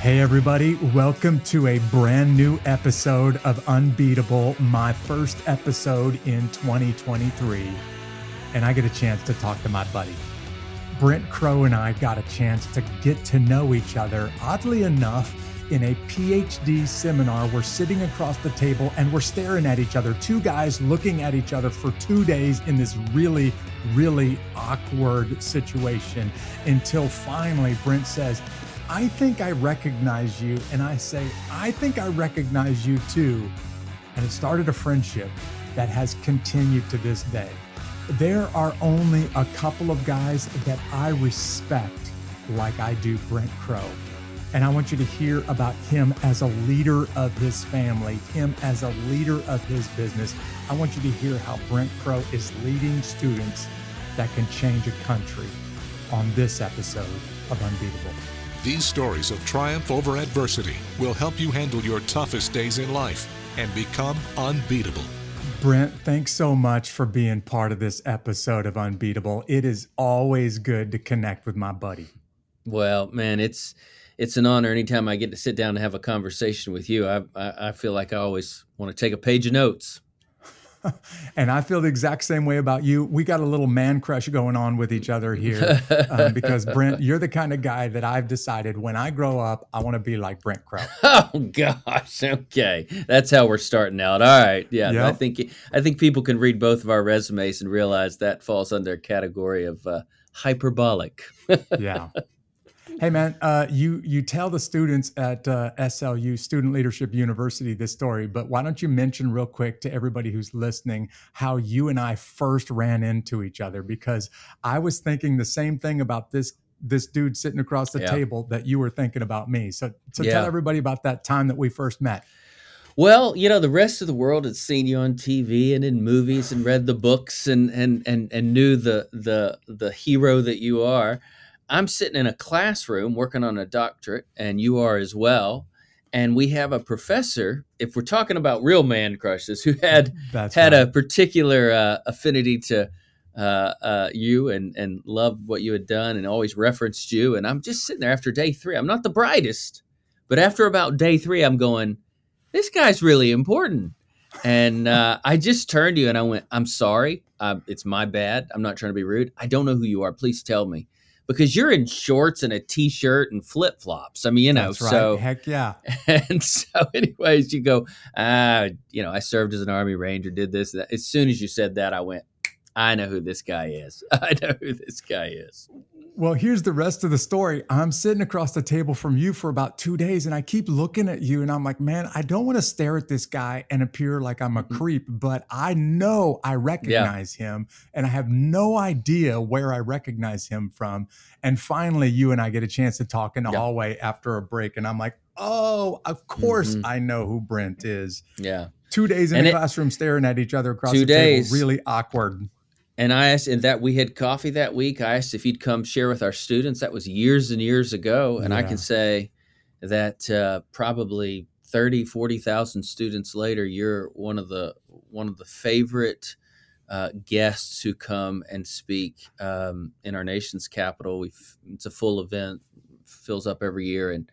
Hey, everybody, welcome to a brand new episode of Unbeatable, my first episode in 2023. And I get a chance to talk to my buddy. Brent Crowe and I got a chance to get to know each other, oddly enough, in a PhD seminar. We're sitting across the table and we're staring at each other, two guys looking at each other for two days in this really, really awkward situation until finally Brent says, I think I recognize you. And I say, I think I recognize you too. And it started a friendship that has continued to this day. There are only a couple of guys that I respect like I do Brent Crowe. And I want you to hear about him as a leader of his family, him as a leader of his business. I want you to hear how Brent Crowe is leading students that can change a country on this episode of Unbeatable. These stories of triumph over adversity will help you handle your toughest days in life and become unbeatable. Brent, thanks so much for being part of this episode of Unbeatable. It is always good to connect with my buddy. Well, man, it's it's an honor anytime I get to sit down and have a conversation with you. I I, I feel like I always want to take a page of notes. and I feel the exact same way about you. We got a little man crush going on with each other here um, because Brent, you're the kind of guy that I've decided when I grow up, I want to be like Brent Crowe. Oh gosh, okay, that's how we're starting out. All right, yeah, yep. I think I think people can read both of our resumes and realize that falls under a category of uh, hyperbolic. yeah. Hey man, uh, you you tell the students at uh, SLU Student Leadership University this story, but why don't you mention real quick to everybody who's listening how you and I first ran into each other? Because I was thinking the same thing about this this dude sitting across the yeah. table that you were thinking about me. So so yeah. tell everybody about that time that we first met. Well, you know, the rest of the world had seen you on TV and in movies and read the books and and and and knew the the the hero that you are. I'm sitting in a classroom working on a doctorate, and you are as well. And we have a professor, if we're talking about real man crushes, who had That's had right. a particular uh, affinity to uh, uh, you and and loved what you had done, and always referenced you. And I'm just sitting there after day three. I'm not the brightest, but after about day three, I'm going, this guy's really important. And uh, I just turned to you and I went, I'm sorry. Uh, it's my bad. I'm not trying to be rude. I don't know who you are. Please tell me because you're in shorts and a t-shirt and flip-flops. I mean, you know, right. so heck yeah. And so anyways, you go, ah, you know, I served as an army ranger, did this, that. As soon as you said that, I went, I know who this guy is. I know who this guy is. Well, here's the rest of the story. I'm sitting across the table from you for about two days, and I keep looking at you, and I'm like, man, I don't want to stare at this guy and appear like I'm a mm-hmm. creep, but I know I recognize yeah. him, and I have no idea where I recognize him from. And finally, you and I get a chance to talk in the yeah. hallway after a break, and I'm like, oh, of course mm-hmm. I know who Brent is. Yeah. Two days in and the it, classroom staring at each other across the days. table, really awkward and I asked, and that we had coffee that week. I asked if he'd come share with our students. That was years and years ago. And yeah. I can say that uh, probably 30, 40,000 students later, you're one of the one of the favorite uh, guests who come and speak um, in our nation's capital. we it's a full event, fills up every year, and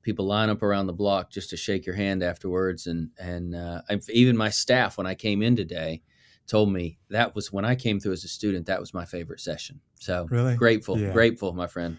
people line up around the block just to shake your hand afterwards. And and uh, even my staff, when I came in today, told me that was when I came through as a student, that was my favorite session. So really grateful, yeah. grateful, my friend.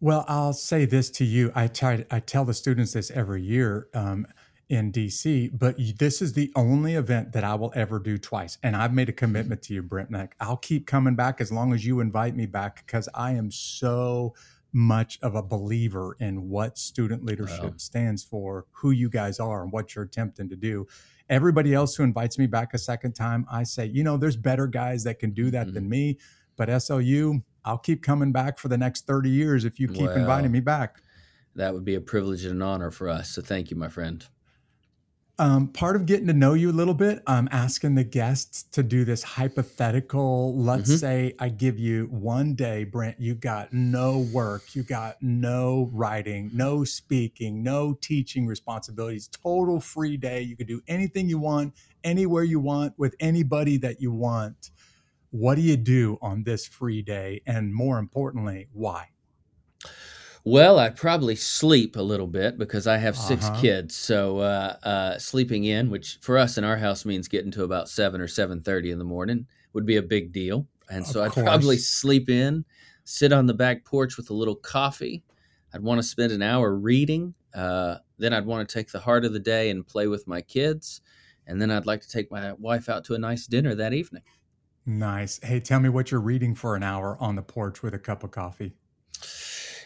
Well, I'll say this to you. I try, I tell the students this every year um, in DC, but this is the only event that I will ever do twice. And I've made a commitment to you, Brent. Like, I'll keep coming back as long as you invite me back because I am so much of a believer in what student leadership wow. stands for, who you guys are, and what you're attempting to do everybody else who invites me back a second time, I say, you know, there's better guys that can do that mm-hmm. than me. But SLU, I'll keep coming back for the next 30 years if you keep well, inviting me back. That would be a privilege and an honor for us. So thank you, my friend. Um, part of getting to know you a little bit, I'm asking the guests to do this hypothetical. Let's mm-hmm. say I give you one day, Brent, you got no work, you got no writing, no speaking, no teaching responsibilities, total free day. You could do anything you want, anywhere you want, with anybody that you want. What do you do on this free day? And more importantly, why? Well, I probably sleep a little bit because I have 6 Uh-huh. kids. So uh, uh, sleeping in, which for us in our house means getting to about seven or seven thirty in the morning, would be a big deal. And so I'd probably sleep in, sit on the back porch with a little coffee. I'd want to spend an hour reading. Uh, then I'd want to take the heart of the day and play with my kids. And then I'd like to take my wife out to a nice dinner that evening. Nice. Hey, tell me what you're reading for an hour on the porch with a cup of coffee.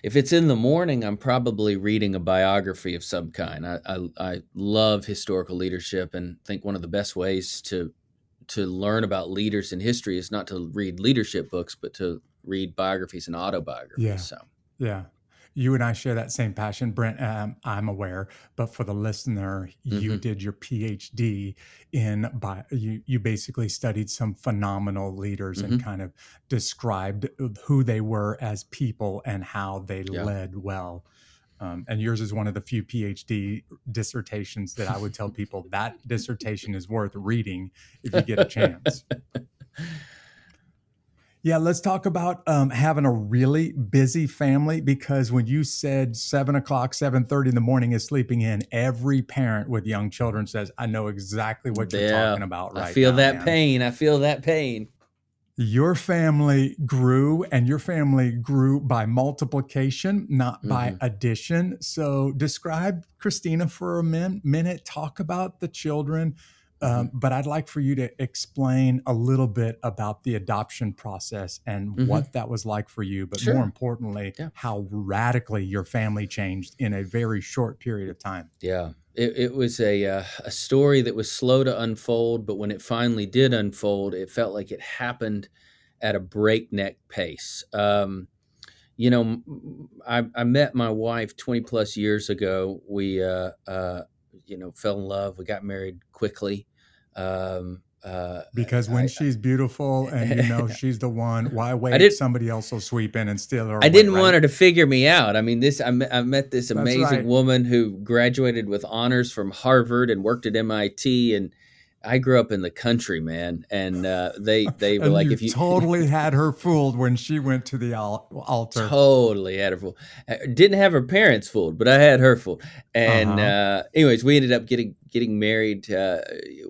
If it's in the morning, I'm probably reading a biography of some kind. I, I, I love historical leadership and think one of the best ways to to learn about leaders in history is not to read leadership books, but to read biographies and autobiographies. Yeah. So Yeah. You and I share that same passion, Brent. Um, I'm aware, but for the listener, you Mhm. did your PhD in bi- you. You basically studied some phenomenal leaders and Mm-hmm. kind of described who they were as people and how they Yeah. led well. Um, and yours is one of the few PhD dissertations that I would tell people that dissertation is worth reading if you get a chance. Yeah, let's talk about um, having a really busy family because when you said seven o'clock, seven thirty in the morning is sleeping in, every parent with young children says, "I know exactly what you're Yeah. talking about right I feel now, that man." pain. I feel that pain. Your family grew, and your family grew by multiplication, not by Mhm. addition. So, describe Christina for a min- minute. Talk about the children, um, Mm-hmm. but I'd like for you to explain a little bit about the adoption process and Mhm. what that was like for you. But Sure. more importantly, Yeah. how radically your family changed in a very short period of time. Yeah, it, it was a uh, a story that was slow to unfold, but when it finally did unfold, it felt like it happened at a breakneck pace. Um, you know, I met my wife twenty plus years ago. We, uh, uh, you know, fell in love. We got married quickly. Um, uh, Because when I- she's beautiful and you know she's the one, why wait? did- Somebody else will sweep in and steal her. I away, didn't right? want her to figure me out. I mean, this I met, I met this amazing right. woman who graduated with honors from Harvard and worked at MIT. And I grew up in the country, man. And uh, they they were like, you if you totally had her fooled when she went to the al- altar. totally had her fooled, Uh, didn't have her parents fooled, but I had her fooled. And Uh-huh. uh, anyways, we ended up getting getting married. Uh,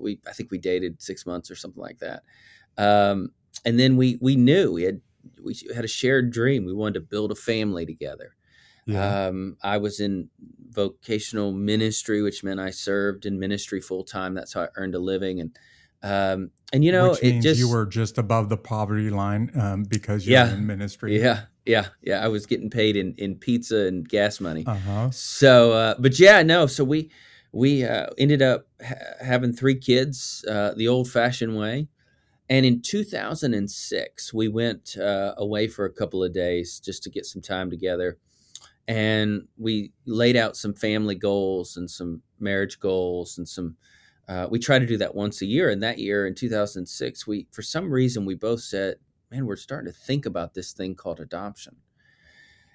we I think we dated six months or something like that. Um, and then we we knew we had we had a shared dream. We wanted to build a family together. Yeah, Um, I was in vocational ministry, which meant I served in ministry full time. That's how I earned a living, and um, and you know, which it means just you were just above the poverty line um, because you're Yeah. in ministry. yeah, yeah, yeah. I was getting paid in in pizza and gas money. Uh huh. So, uh, but yeah, no. So we we uh, ended up ha- having three kids uh, the old fashioned way. And in 2006, we went uh, away for a couple of days just to get some time together. And we laid out some family goals and some marriage goals and some. Uh, we try to do that once a year. And that year in 2006, we for some reason we both said, "Man, we're starting to think about this thing called adoption."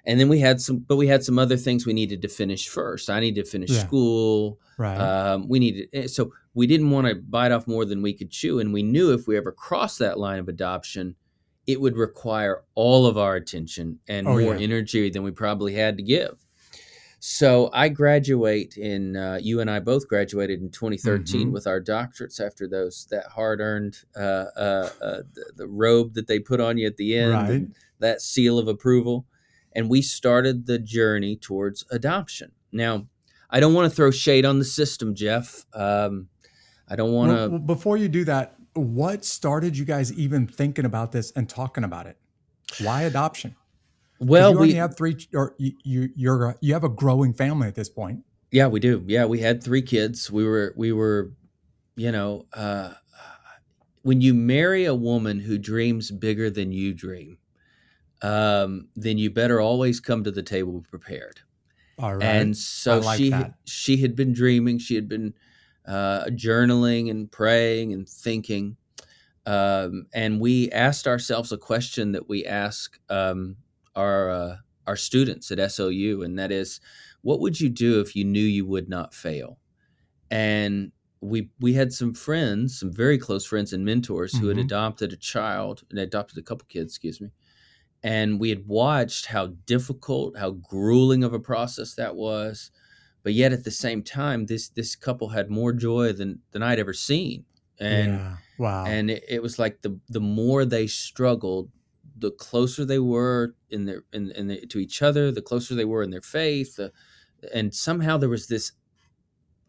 And then we had some, but we had some other things we needed to finish first. I needed to finish Yeah. school. Right. Um, we needed eh, so we didn't want to bite off more than we could chew, and we knew if we ever crossed that line of adoption, it would require all of our attention and Oh, more yeah. energy than we probably had to give. So I graduate in. Uh, you and I both graduated in 2013 Mhm. with our doctorates after those that hard earned uh, uh, uh, the, the robe that they put on you at the end, Right. that seal of approval, and we started the journey towards adoption. Now, I don't want to throw shade on the system, Jeff. Um, I don't want to. Well, before you do that, what started you guys even thinking about this and talking about it? Why adoption? well, you we have three, or you, you you're you have a growing family at this point. Yeah, we do. Yeah, we had three kids. We were we were, you know, uh, when you marry a woman who dreams bigger than you dream, um, then you better always come to the table prepared. All right. And so like she that. she had been dreaming. She had been uh, journaling and praying and thinking. Um, and we asked ourselves a question that we ask um, our uh, our students at SLU, and that is, what would you do if you knew you would not fail? And we we had some friends, some very close friends and mentors who had Mhm. adopted a child and adopted a couple kids, excuse me, and we had watched how difficult, how grueling of a process that was. But yet at the same time, this this couple had more joy than than I'd ever seen. And yeah. wow. and it, it was like the the more they struggled, the closer they were in their in, in the, to each other, the closer they were in their faith, the, and somehow there was this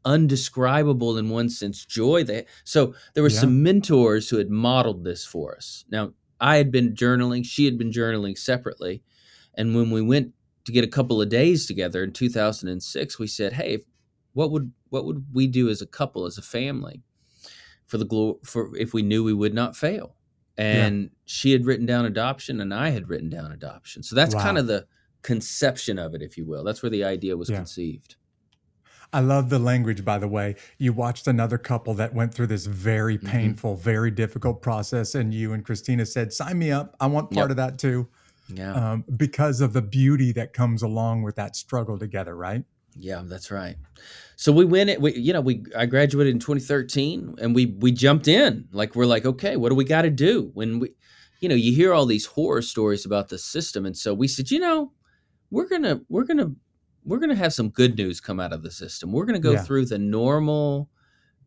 undescribable in one sense joy that so there were Yeah. some mentors who had modeled this for us now i had been journaling she had been journaling separately and when we went to get a couple of days together in 2006 we said hey what would what would we do as a couple as a family for the glo- for if we knew we would not fail and she had written down adoption and i had written down adoption so that's Wow. kind of the conception of it if you will that's where the idea was Yeah. conceived I love the language, by the way. You watched another couple that went through this very Mhm. painful, very difficult process, and you and Christina said, Sign me up. I want part Yep. of that too. Yeah Um, because of the beauty that comes along with that struggle together, right? Yeah, that's right. So we went it. We, you know, we I graduated in 2013, and we we jumped in. Like we're like, okay, what do we got to do? When we, you know, you hear all these horror stories about the system, and so we said, you know, we're gonna we're gonna we're gonna have some good news come out of the system. We're gonna go Yeah. through the normal,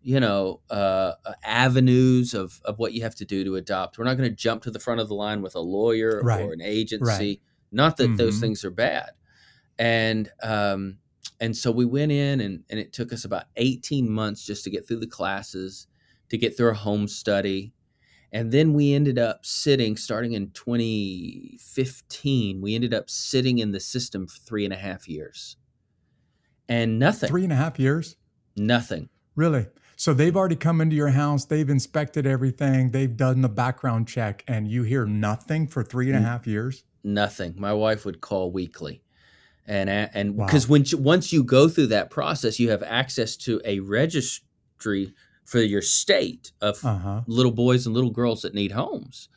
you know, uh, avenues of of what you have to do to adopt. We're not gonna jump to the front of the line with a lawyer Right. or an agency. Not that those Mhm. things are bad, and um, and so we went in and, and it took us about 18 months just to get through the classes to get through a home study and then we ended up sitting starting in 2015 we ended up sitting in the system for three and a half years and nothing Three and a half years? nothing Really? So they've already come into your house, they've inspected everything, they've done the background check, and you hear nothing for three and a half years? nothing my wife would call weekly and and Wow. because when once you go through that process you have access to a registry for your state of Uh huh. little boys and little girls that need homes.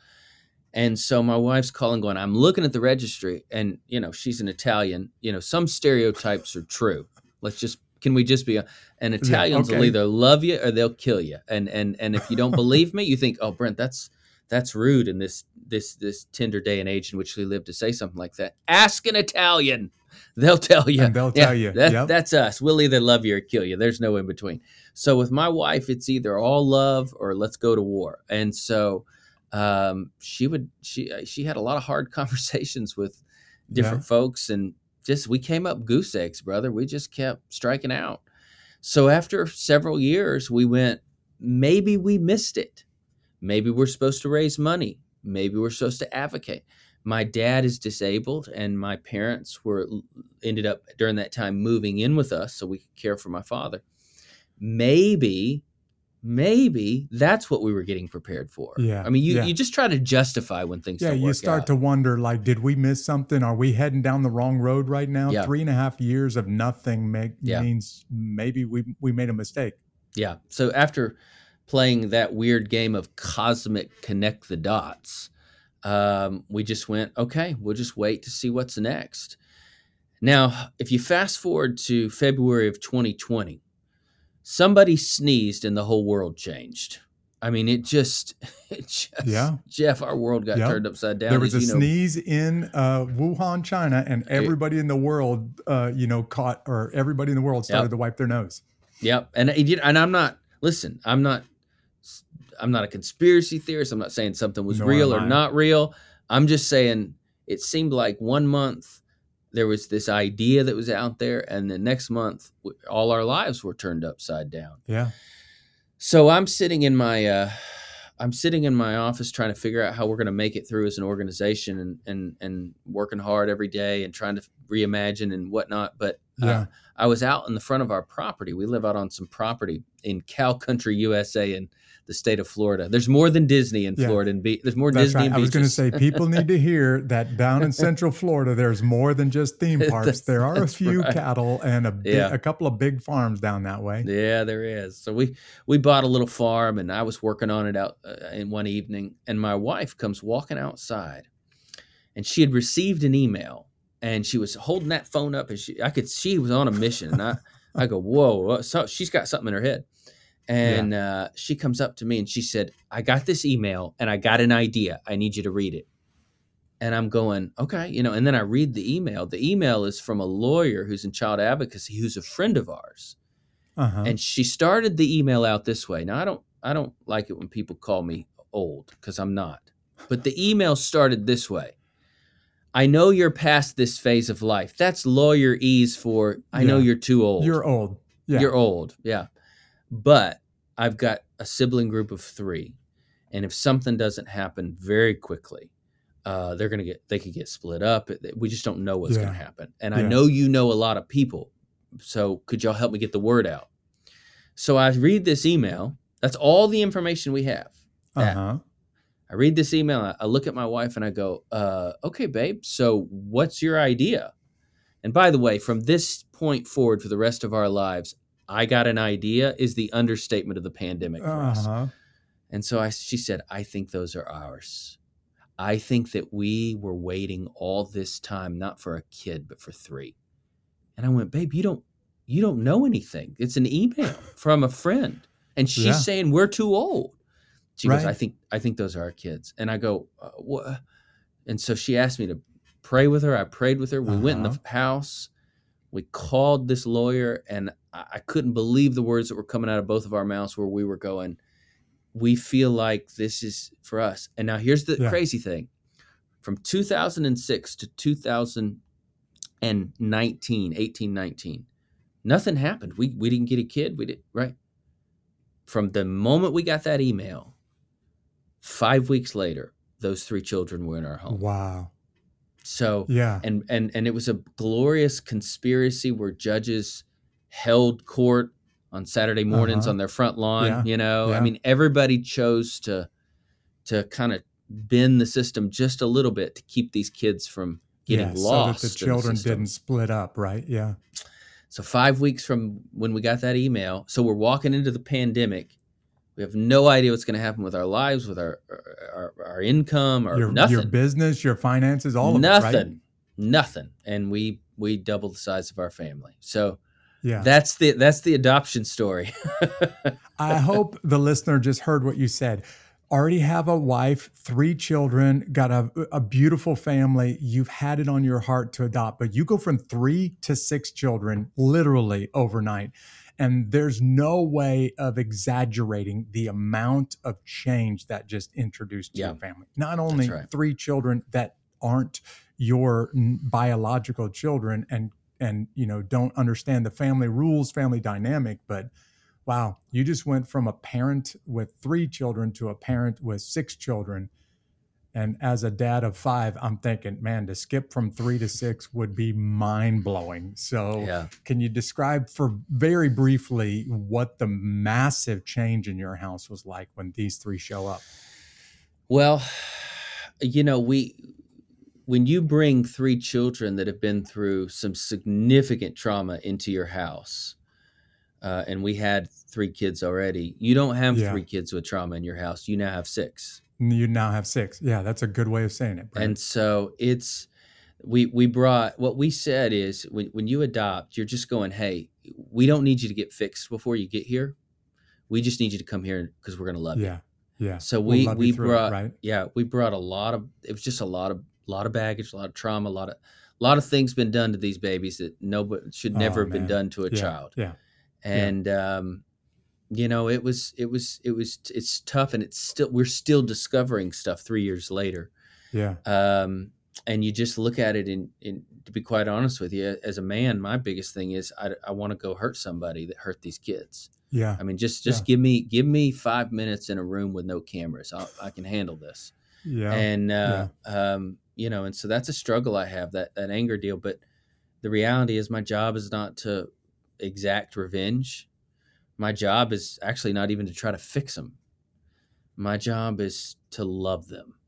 And so my wife's calling, going, I'm looking at the registry, and you know, she's an Italian. You know, some stereotypes are true. Let's just can we just be and Italians will okay. either love you or they'll kill you. And and and if you don't believe me, you think, oh Brent, that's that's rude in this this this tender day and age in which we live to say something like that. Ask an Italian. They'll tell you. And they'll tell you, that- yep. That's us. We'll either love you or kill you. There's no in between. So with my wife, it's either all love or let's go to war. And so um, she would she she had a lot of hard conversations with different folks, and just we came up goose eggs, brother. We just kept striking out. So after several years, we went. Maybe we missed it. Maybe we're supposed to raise money. Maybe we're supposed to advocate. My dad is disabled, and my parents were ended up during that time moving in with us so we could care for my father. Maybe, maybe that's what we were getting prepared for. Yeah, I mean, you, yeah. you just try to justify when things Yeah, you start out. to wonder like, did we miss something? Are we heading down the wrong road right now? Yeah. Three and a half years of nothing make, Yeah. means maybe we, we made a mistake. Yeah. So after playing that weird game of cosmic connect the dots, um, we just went, okay, we'll just wait to see what's next. Now, if you fast forward to February of 2020, somebody sneezed and the whole world changed. I mean, it just, it just, Yeah. Jeff, our world got Yep. turned upside down. there was a you know. sneeze in uh, Wuhan, China, and everybody in the world, uh, you know, caught or everybody in the world started Yep. to wipe their nose. Yep. And and I'm not listen, I'm not I'm not a conspiracy theorist. I'm not saying something was Nor real or not real. I'm just saying it seemed like one month there was this idea that was out there and the next month all our lives were turned upside down. Yeah. So I'm sitting in my uh I'm sitting in my office trying to figure out how we're going to make it through as an organization and and and working hard every day and trying to reimagine and whatnot. But uh, I was out in the front of our property. We live out on some property in Cow Country, USA, in the state of Florida. There's more than Disney in Yeah. Florida. And be- there's more That's Disney. right. I was going to say people need to hear that down in Central Florida, there's more than just theme parks. There are a few right. cattle and a big, Yeah. a couple of big farms down that way. Yeah, there is. So we we bought a little farm, and I was working on it out uh, in one evening, and my wife comes walking outside, and she had received an email, and she was holding that phone up, and she I could she was on a mission, and I I go whoa, so she's got something in her head, and uh, she comes up to me and she said, I got this email, and I got an idea. I need you to read it. and I'm going, okay, you know, and then I read the email. The email is from a lawyer who's in child advocacy who's a friend of ours. Uh-huh. And she started the email out this way. Now I don't I don't like it when people call me old because I'm not. But the email started this way. I know you're past this phase of life. That's lawyer ease for I know you're too old. You're old. Yeah. You're old. Yeah. But I've got a sibling group of three. And if something doesn't happen very quickly, uh, they're going to get, they could get split up. We just don't know what's gonna happen. And I know you know a lot of people. So could y'all help me get the word out? So I read this email. That's all the information we have. that. Uh-huh. I read this email. I- I look at my wife and I go, uh, okay, babe. So what's your idea? And by the way, from this point forward for the rest of our lives, I got an idea is the understatement of the pandemic for us. Uh-huh. And so I, she said, I think those are ours. I think that we were waiting all this time, not for a kid, but for three. And I went, babe, you don't, you don't know anything. It's an email from a friend. And she's Yeah. saying we're too old. She goes, I think, I think those are our kids. And I go, uh, what? And so she asked me to pray with her. I prayed with her. We went in Uh-huh. the house. We called this lawyer, and I, couldn't believe the words that were coming out of both of our mouths where we were going, we feel like this is for us. And now here's the Yeah. crazy thing. From 2006 to 2019, 18, 19, nothing happened. We, we didn't get a kid. We did, right? From the moment we got that email, five weeks later, those three children were in our home. Wow. So, Yeah. and and and it was a glorious conspiracy where judges held court on Saturday mornings Uh-huh. on their front lawn. Yeah, You know, I mean, everybody chose to to kind of bend the system just a little bit to keep these kids from getting yeah, lost. So that the children system. didn't split up, right? Yeah. So five weeks from when we got that email, so we're walking into the pandemic. We have no idea what's going to happen with our lives, with our our, our income, or Your nothing. your business, your finances, all of nothing, it, right? nothing, and we we doubled the size of our family. So Yeah. that's the that's the adoption story. I hope the listener just heard what you said. Already have a wife, three children, got a, a beautiful family. You've had it on your heart to adopt, but you go from three to six children literally overnight. And there's no way of exaggerating the amount of change that just introduced to Yeah. your family. Not only right. three children that aren't your biological children and and you know don't understand the family rules, family dynamic, but wow, you just went from a parent with three children to a parent with six children. And as a dad of five, I'm thinking, man, to skip from three to six would be mind blowing. So, yeah. can you describe for very briefly what the massive change in your house was like when these three show up? Well, you know, we when you bring three children that have been through some significant trauma into your house, uh, and we had three kids already. You don't have Yeah. three kids with trauma in your house. You now have six. You now have six. Yeah, that's a good way of saying it. And so it's we we brought what we said is when when you adopt, you're just going, hey, we don't need you to get fixed before you get here. We just need you to come here because we're going to love you. yeah, yeah. So We'll we you we through it, brought right. yeah we brought a lot of it was just a lot of lot of baggage, a lot of trauma, a lot of a lot of things been done to these babies that nobody should never Oh, have been done to a yeah, child. Yeah, And um, you know it was it was it was it's tough, and it's still we're still discovering stuff three years later. yeah, Um, and you just look at it, and, and to be quite honest with you, as a man, my biggest thing is I, I want to go hurt somebody that hurt these kids. yeah, I mean, just just Yeah. give me give me five minutes in a room with no cameras. I'll, I can handle this. yeah. And uh, um, you know, and so that's a struggle I have that that anger deal. But the reality is, my job is not to exact revenge. My job is actually not even to try to fix them. My job is to love them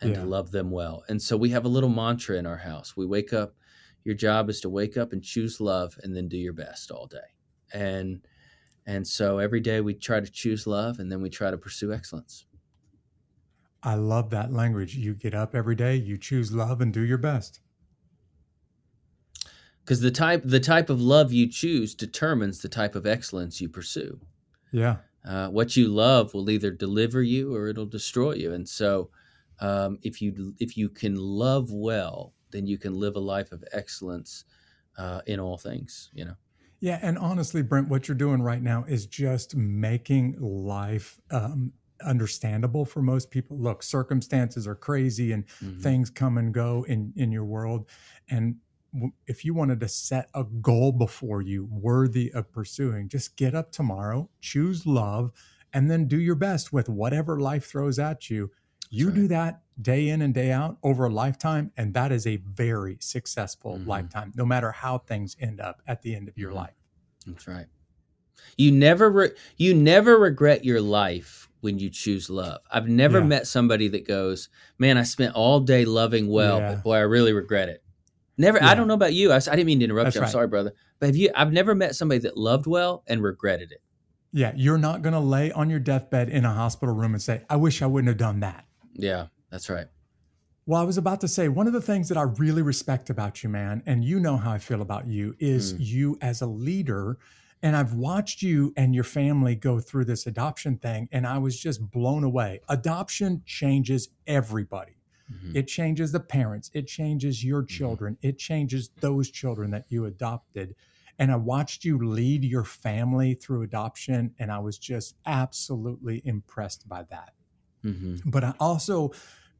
and Yeah. to love them well. And so we have a little mantra in our house. We wake up. Your job is to wake up and choose love, and then do your best all day. And and so every day we try to choose love, and then we try to pursue excellence. I love that language. You get up every day, you choose love, and do your best. because the type the type of love you choose determines the type of excellence you pursue. Yeah, Uh, what you love will either deliver you or it'll destroy you. And so, um, if you if you can love well, then you can live a life of excellence uh, in all things. You know. Yeah, and honestly, Brent, what you're doing right now is just making life um, understandable for most people. Look, circumstances are crazy, and mm-hmm. things come and go in in your world, and if you wanted to set a goal before you worthy of pursuing, just get up tomorrow, choose love, and then do your best with whatever life throws at you. You right. do that day in and day out over a lifetime, and that is a very successful mm-hmm. lifetime, no matter how things end up at the end of your mm-hmm. life. That's right. You never re- you never regret your life when you choose love. I've never yeah. met somebody that goes, "Man, I spent all day loving well, yeah. but boy, I really regret it." Never. Yeah. I don't know about you. I, I didn't mean to interrupt That's you. I'm right. sorry, brother. But have you? I've never met somebody that loved well and regretted it. Yeah, you're not going to lay on your deathbed in a hospital room and say, "I wish I wouldn't have done that." Yeah, that's right. Well, I was about to say one of the things that I really respect about you, man, and you know how I feel about you, is mm. you as a leader. And I've watched you and your family go through this adoption thing, and I was just blown away. Adoption changes everybody. Mm-hmm. It changes the parents. It changes your mm-hmm. children. Mm-hmm. It changes those children that you adopted. And I watched you lead your family through adoption, and I was just absolutely impressed by that. Mm-hmm. But I also,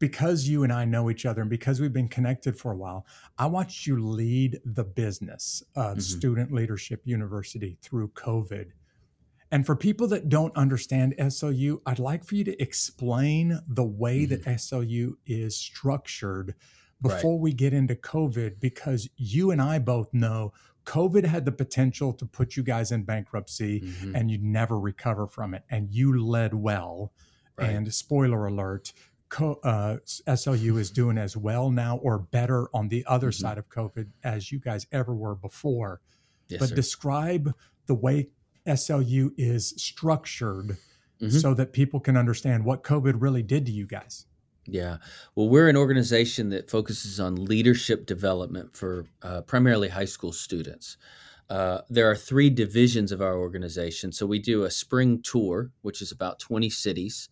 because you and I know each other and because we've been connected for a while, I watched you lead the business of mm-hmm. Student Leadership University through COVID and for people that don't understand SLU, I'd like for you to explain the way mm-hmm. that SLU is structured before right. we get into COVID, because you and I both know COVID had the potential to put you guys in bankruptcy mm-hmm. and you'd never recover from it. And you led well. Right. And spoiler alert, Co- uh, SLU is doing as well now or better on the other mm-hmm. side of COVID as you guys ever were before. Yes, but sir. describe the way SLU is structured mm-hmm. so that people can understand what COVID really did to you guys. Yeah. Well, we're an organization that focuses on leadership development for uh, primarily high school students. Uh, there are three divisions of our organization. So we do a spring tour, which is about 20 cities.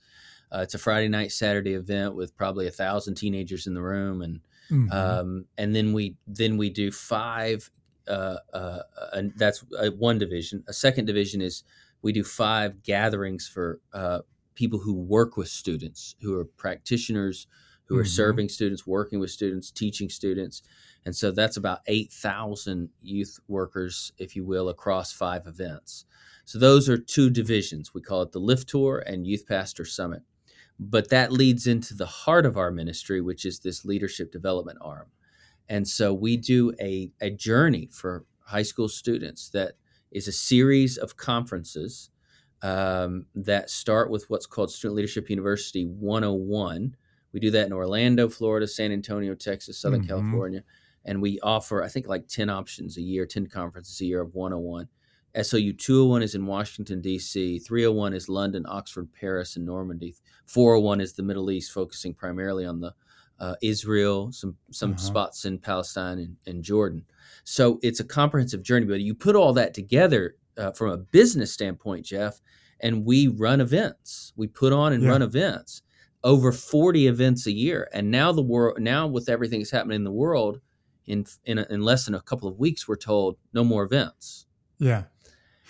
Uh, it's a Friday night, Saturday event with probably a thousand teenagers in the room, and mm-hmm. um, and then we then we do five uh, uh, and that's uh, one division. A second division is we do five gatherings for uh, people who work with students, who are practitioners, who mm-hmm. are serving students, working with students, teaching students. And so that's about 8,000 youth workers, if you will, across five events. So those are two divisions. We call it the Lift Tour and Youth Pastor Summit. But that leads into the heart of our ministry, which is this leadership development arm. And so we do a, a journey for high school students that is a series of conferences um, that start with what's called Student Leadership University 101. We do that in Orlando, Florida, San Antonio, Texas, Southern mm-hmm. California. And we offer, I think, like 10 options a year, 10 conferences a year of 101. SLU 201 is in Washington, D.C., 301 is London, Oxford, Paris, and Normandy. 401 is the Middle East, focusing primarily on the uh, Israel, some some uh-huh. spots in Palestine and, and, Jordan. So it's a comprehensive journey. But you put all that together uh, from a business standpoint, Jeff, and we run events. We put on and yeah. run events, over forty events a year. And now the world, now with everything that's happening in the world, in in, a, in less than a couple of weeks, we're told no more events. Yeah.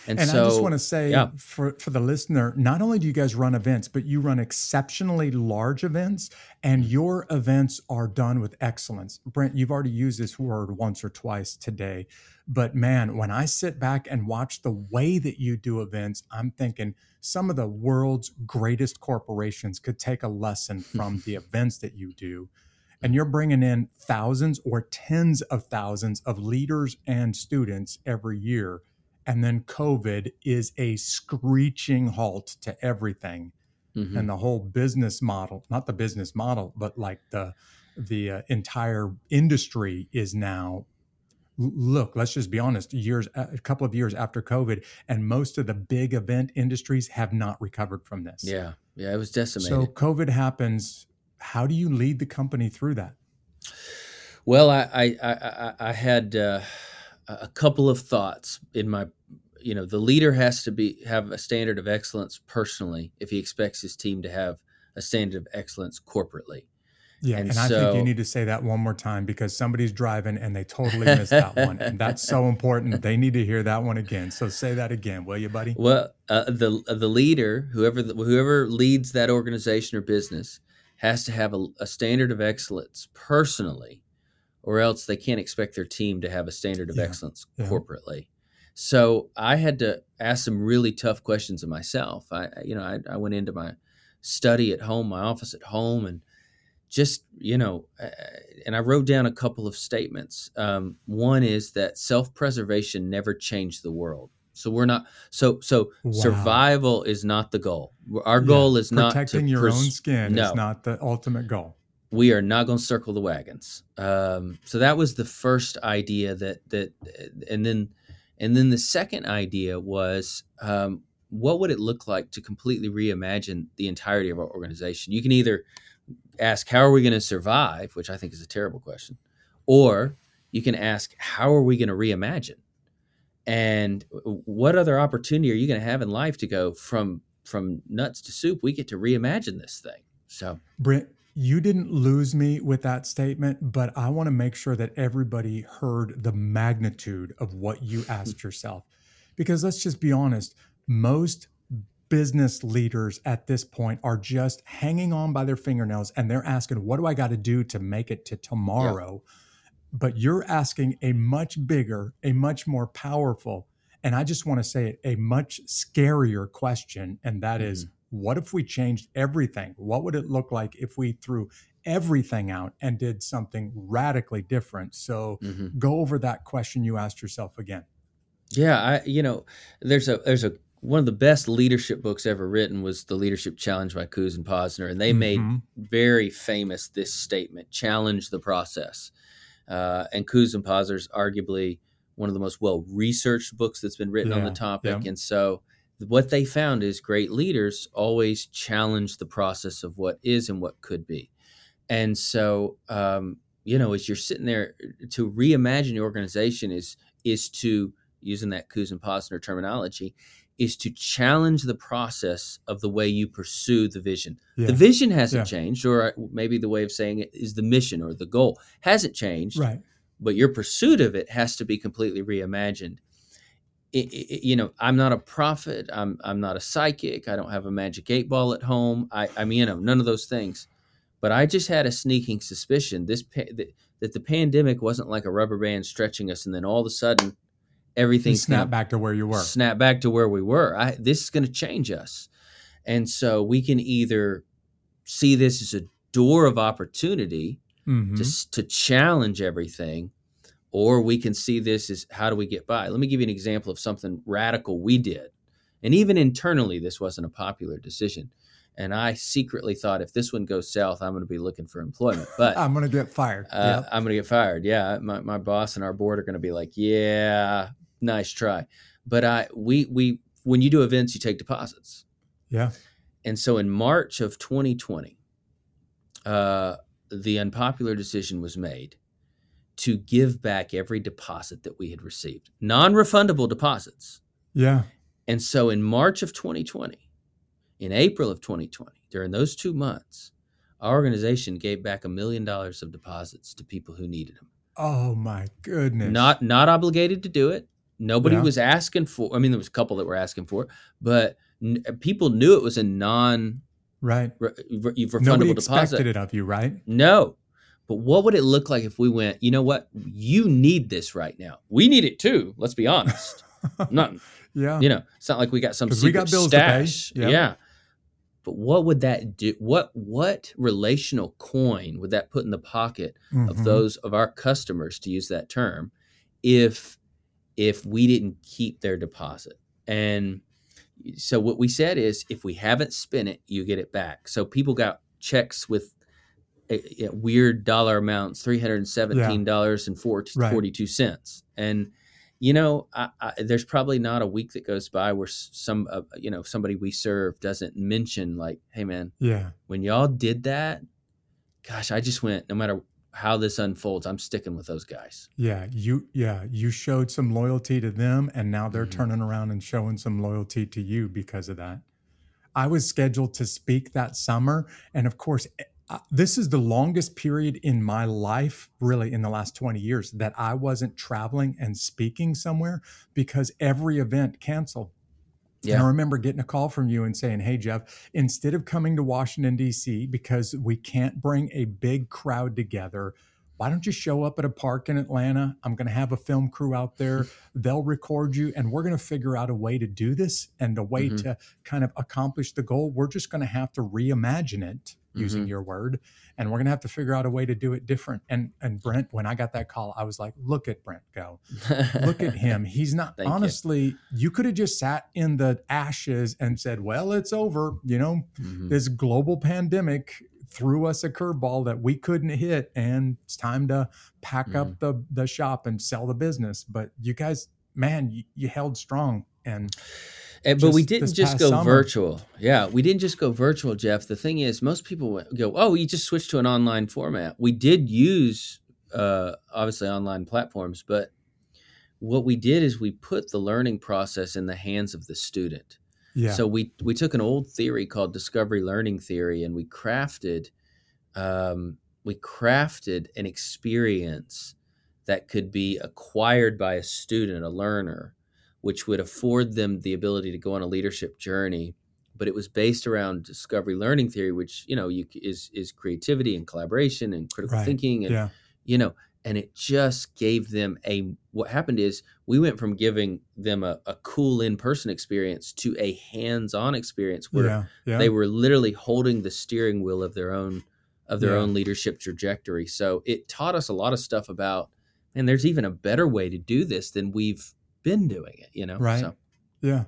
And, and so, I just want to say yeah. for, for the listener, not only do you guys run events, but you run exceptionally large events, and your events are done with excellence. Brent, you've already used this word once or twice today, but man, when I sit back and watch the way that you do events, I'm thinking some of the world's greatest corporations could take a lesson from the events that you do. And you're bringing in thousands or tens of thousands of leaders and students every year and then COVID is a screeching halt to everything. Mm-hmm. And the whole business model, not the business model, but like the the uh, entire industry is now look let's just be honest years a couple of years after covid and most of the big event industries have not recovered from this. Yeah. Yeah it was decimated. So covid happens. How do you lead the company through that? Well i i i, I had uh, a couple of thoughts in my you know the leader has to be have a standard of excellence personally if he expects his team to have a standard of excellence corporately Yeah, and, and I think you need to say that one more time because somebody's driving and they totally missed that one, and that's so important. They need to hear that one again. So say that again, will you, buddy? Well, uh, the uh, the leader, whoever the, whoever leads that organization or business, has to have a, a standard of excellence personally, or else they can't expect their team to have a standard of yeah. excellence yeah. corporately. So I had to ask some really tough questions of myself. I, you know, I, I went into my study at home, my office at home, and just you know and i wrote down a couple of statements um, one is that self-preservation never changed the world so we're not so so wow. survival is not the goal our goal is not protecting your pers- own skin no. is not the ultimate goal we are not going to circle the wagons um, so that was the first idea that that and then and then the second idea was um, what would it look like to completely reimagine the entirety of our organization you can either ask, how are we going to survive? Which I think is a terrible question. Or you can ask, how are we going to reimagine? And what other opportunity are you going to have in life to go from from nuts to soup? We get to reimagine this thing. So, Brent, you didn't lose me with that statement, but I want to make sure that everybody heard the magnitude of what you asked yourself. Because let's just be honest, most business leaders at this point are just hanging on by their fingernails and they're asking, what do I got to do to make it to tomorrow? Yeah. But you're asking a much bigger, a much more powerful, and I just want to say it, a much scarier question. And that mm-hmm. is, what if we changed everything? What would it look like if we threw everything out and did something radically different? So mm-hmm. go over that question you asked yourself again. Yeah, I you know, there's a there's a one of the best leadership books ever written was the Leadership Challenge by Kouzes and Posner, and they mm-hmm. made very famous this statement: "Challenge the process." Uh, and Kouzes and Posner is arguably one of the most well-researched books that's been written yeah, on the topic, yeah. and so what they found is great leaders always challenge the process of what is and what could be, and so um, you know as you're sitting there to reimagine your organization is is to using that and Posner terminology is to challenge the process of the way you pursue the vision. Yeah. The vision hasn't yeah. changed, or maybe the way of saying it is the mission or the goal hasn't changed. Right. But your pursuit of it has to be completely reimagined. It, it, you know, I'm not a prophet. I'm I'm not a psychic. I don't have a magic eight ball at home. I I mean, you know, none of those things. But I just had a sneaking suspicion this that, that the pandemic wasn't like a rubber band stretching us, and then all of a sudden everything snap back to where you were. Snap back to where we were. I, this is going to change us, and so we can either see this as a door of opportunity mm-hmm. to to challenge everything, or we can see this as how do we get by. Let me give you an example of something radical we did, and even internally, this wasn't a popular decision. And I secretly thought if this one goes south, I'm going to be looking for employment. But I'm going to get fired. Uh, yep. I'm going to get fired. Yeah, my, my boss and our board are going to be like, "Yeah, nice try. But I we we when you do events, you take deposits. Yeah. And so in March of 2020, uh, the unpopular decision was made to give back every deposit that we had received, non-refundable deposits. Yeah. And so in March of 2020, in April of 2020, during those two months, our organization gave back a million dollars of deposits to people who needed them. Oh my goodness. Not not obligated to do it. Nobody yeah. was asking for. I mean, there was a couple that were asking for, it, but n- people knew it was a non right re- re- refundable Nobody deposit. expected it of you, right? No, but what would it look like if we went? You know what? You need this right now. We need it too. Let's be honest. not yeah. You know, it's not like we got some secret we got bills stash. To pay. Yeah. But what would that do? What what relational coin would that put in the pocket mm-hmm. of those of our customers, to use that term, if if we didn't keep their deposit. And so what we said is if we haven't spent it, you get it back. So people got checks with a, eh, a eh, weird dollar amounts, $317 yeah. and 42 cents. And you know, I, I, there's probably not a week that goes by where some, uh, you know, somebody we serve doesn't mention like, "Hey, man, yeah, when y'all did that, gosh, I just went. No matter how this unfolds, I'm sticking with those guys. Yeah, you yeah, you showed some loyalty to them and now they're mm-hmm. turning around and showing some loyalty to you because of that. I was scheduled to speak that summer and of course uh, this is the longest period in my life, really, in the last 20 years, that I wasn't traveling and speaking somewhere because every event canceled. Yeah. And I remember getting a call from you and saying, Hey, Jeff, instead of coming to Washington, D.C., because we can't bring a big crowd together, why don't you show up at a park in Atlanta? I'm going to have a film crew out there. They'll record you, and we're going to figure out a way to do this and a way mm-hmm. to kind of accomplish the goal. We're just going to have to reimagine it using mm-hmm. your word and we're going to have to figure out a way to do it different and and brent when i got that call i was like look at brent go look at him he's not honestly you, you could have just sat in the ashes and said well it's over you know mm-hmm. this global pandemic threw us a curveball that we couldn't hit and it's time to pack mm-hmm. up the the shop and sell the business but you guys man you, you held strong and and, but we didn't just go summer. virtual. Yeah, we didn't just go virtual, Jeff. The thing is, most people go, "Oh, you just switched to an online format." We did use uh, obviously online platforms, but what we did is we put the learning process in the hands of the student. Yeah. So we we took an old theory called discovery learning theory, and we crafted um, we crafted an experience that could be acquired by a student, a learner, which would afford them the ability to go on a leadership journey. But it was based around discovery learning theory, which you know you, is is creativity and collaboration and critical right. thinking, and yeah. you know, and it just gave them a. What happened is we went from giving them a, a cool in person experience to a hands on experience where yeah. Yeah. they were literally holding the steering wheel of their own of their own leadership trajectory. So it taught us a lot of stuff about, and there's even a better way to do this than we've been doing it, you know? Right. So. Yeah.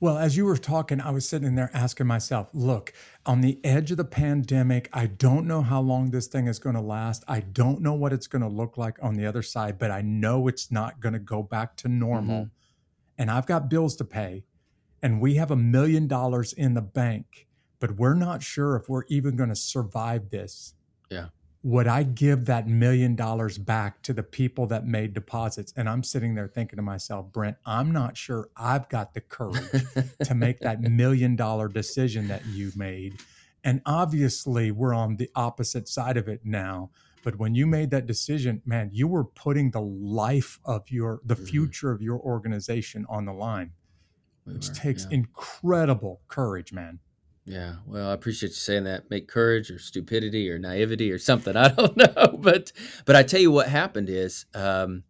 Well, as you were talking, I was sitting there asking myself, look, on the edge of the pandemic, I don't know how long this thing is going to last. I don't know what it's going to look like on the other side, but I know it's not going to go back to normal. Mm-hmm. And I've got bills to pay, and we have a million dollars in the bank, but we're not sure if we're even going to survive this. Yeah would I give that million dollars back to the people that made deposits? And I'm sitting there thinking to myself, Brent, I'm not sure I've got the courage to make that million dollar decision that you made. And obviously, we're on the opposite side of it now. But when you made that decision, man, you were putting the life of your, the mm-hmm. future of your organization on the line, we which were, takes yeah. incredible courage, man. Yeah, well, I appreciate you saying that. Make courage or stupidity or naivety or something. I don't know, but but I tell you what happened is um,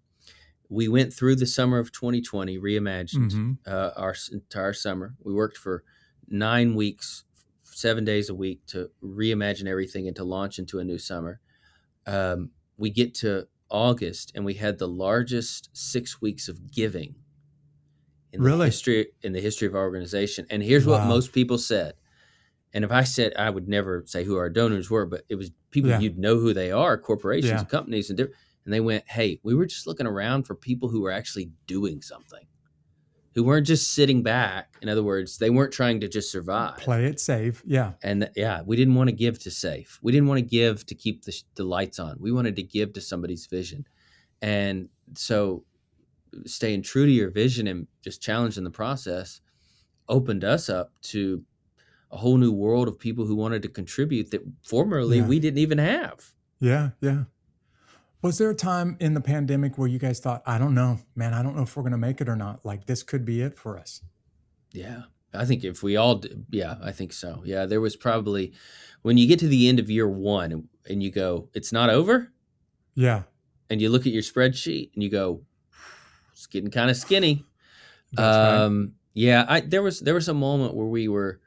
we went through the summer of 2020, reimagined mm-hmm. uh, our entire summer. We worked for nine weeks, seven days a week to reimagine everything and to launch into a new summer. Um, we get to August and we had the largest six weeks of giving in really? the history in the history of our organization. And here's wow. what most people said and if I said I would never say who our donors were, but it was people yeah. you'd know who they are, corporations yeah. and companies and different. And they went, "Hey, we were just looking around for people who were actually doing something, who weren't just sitting back. In other words, they weren't trying to just survive, play it safe. Yeah, and yeah, we didn't want to give to safe. We didn't want to give to keep the, the lights on. We wanted to give to somebody's vision, and so staying true to your vision and just challenging the process opened us up to a whole new world of people who wanted to contribute that formerly yeah. we didn't even have. Yeah, yeah. Was there a time in the pandemic where you guys thought, I don't know, man, I don't know if we're going to make it or not? Like, this could be it for us? Yeah. I think if we all, did, yeah, I think so. Yeah. There was probably, when you get to the end of year one and, you go, it's not over. Yeah. And you look at your spreadsheet and you go, it's getting kind of skinny. um, right. Yeah. I, there was, there was a moment where we were,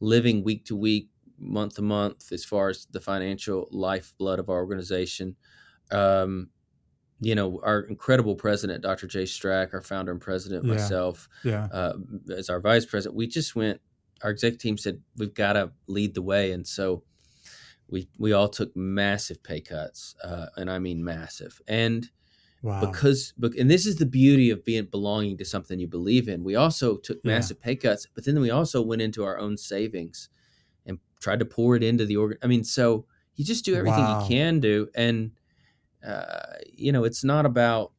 living week to week, month to month, as far as the financial lifeblood of our organization. Um, you know, our incredible president, Dr. Jay Strack, our founder and president, yeah. myself, yeah. Uh, as our vice president, we just went. Our exec team said we've got to lead the way, and so we we all took massive pay cuts, uh, and I mean massive. And Wow. Because, and this is the beauty of being belonging to something you believe in. We also took yeah. massive pay cuts, but then we also went into our own savings and tried to pour it into the organ. I mean, so you just do everything wow. you can do, and uh, you know, it's not about,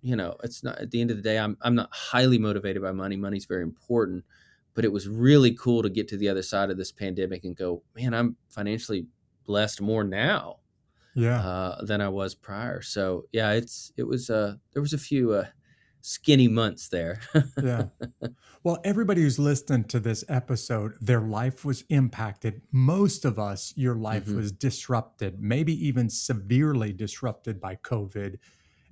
you know, it's not at the end of the day. I'm I'm not highly motivated by money. Money's very important, but it was really cool to get to the other side of this pandemic and go, man, I'm financially blessed more now Yeah. uh, than I was prior. So yeah, it's it was uh there was a few uh, skinny months there. yeah. Well, everybody who's listening to this episode, their life was impacted. Most of us, your life Mhm. was disrupted, maybe even severely disrupted by COVID.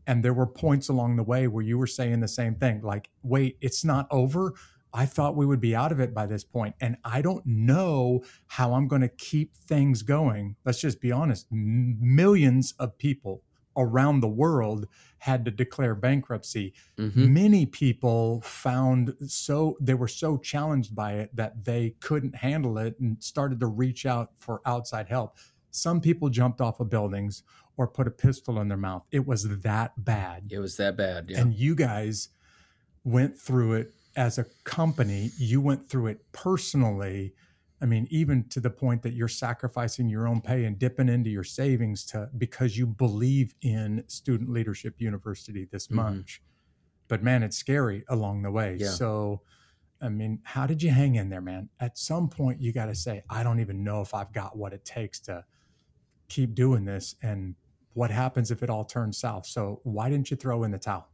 And there were points along the way where you were saying the same thing like, wait, it's not over. I thought we would be out of it by this point, And I don't know how I'm going to keep things going. Let's just be honest. M- millions of people around the world had to declare bankruptcy Mhm. many people found so they were so challenged by it that they couldn't handle it and started to reach out for outside help some people jumped off of buildings or put a pistol in their mouth it was that bad It was that bad. Yeah. and you guys went through it as a company you went through it personally i mean even to the point that you're sacrificing your own pay and dipping into your savings to because you believe in student leadership university this Mhm. much. But man it's scary along the way. Yeah. so i mean how did you hang in there man? At some point you got to say i don't even know if i've got what it takes to keep doing this and what happens if it all turns south. So why didn't you throw in the towel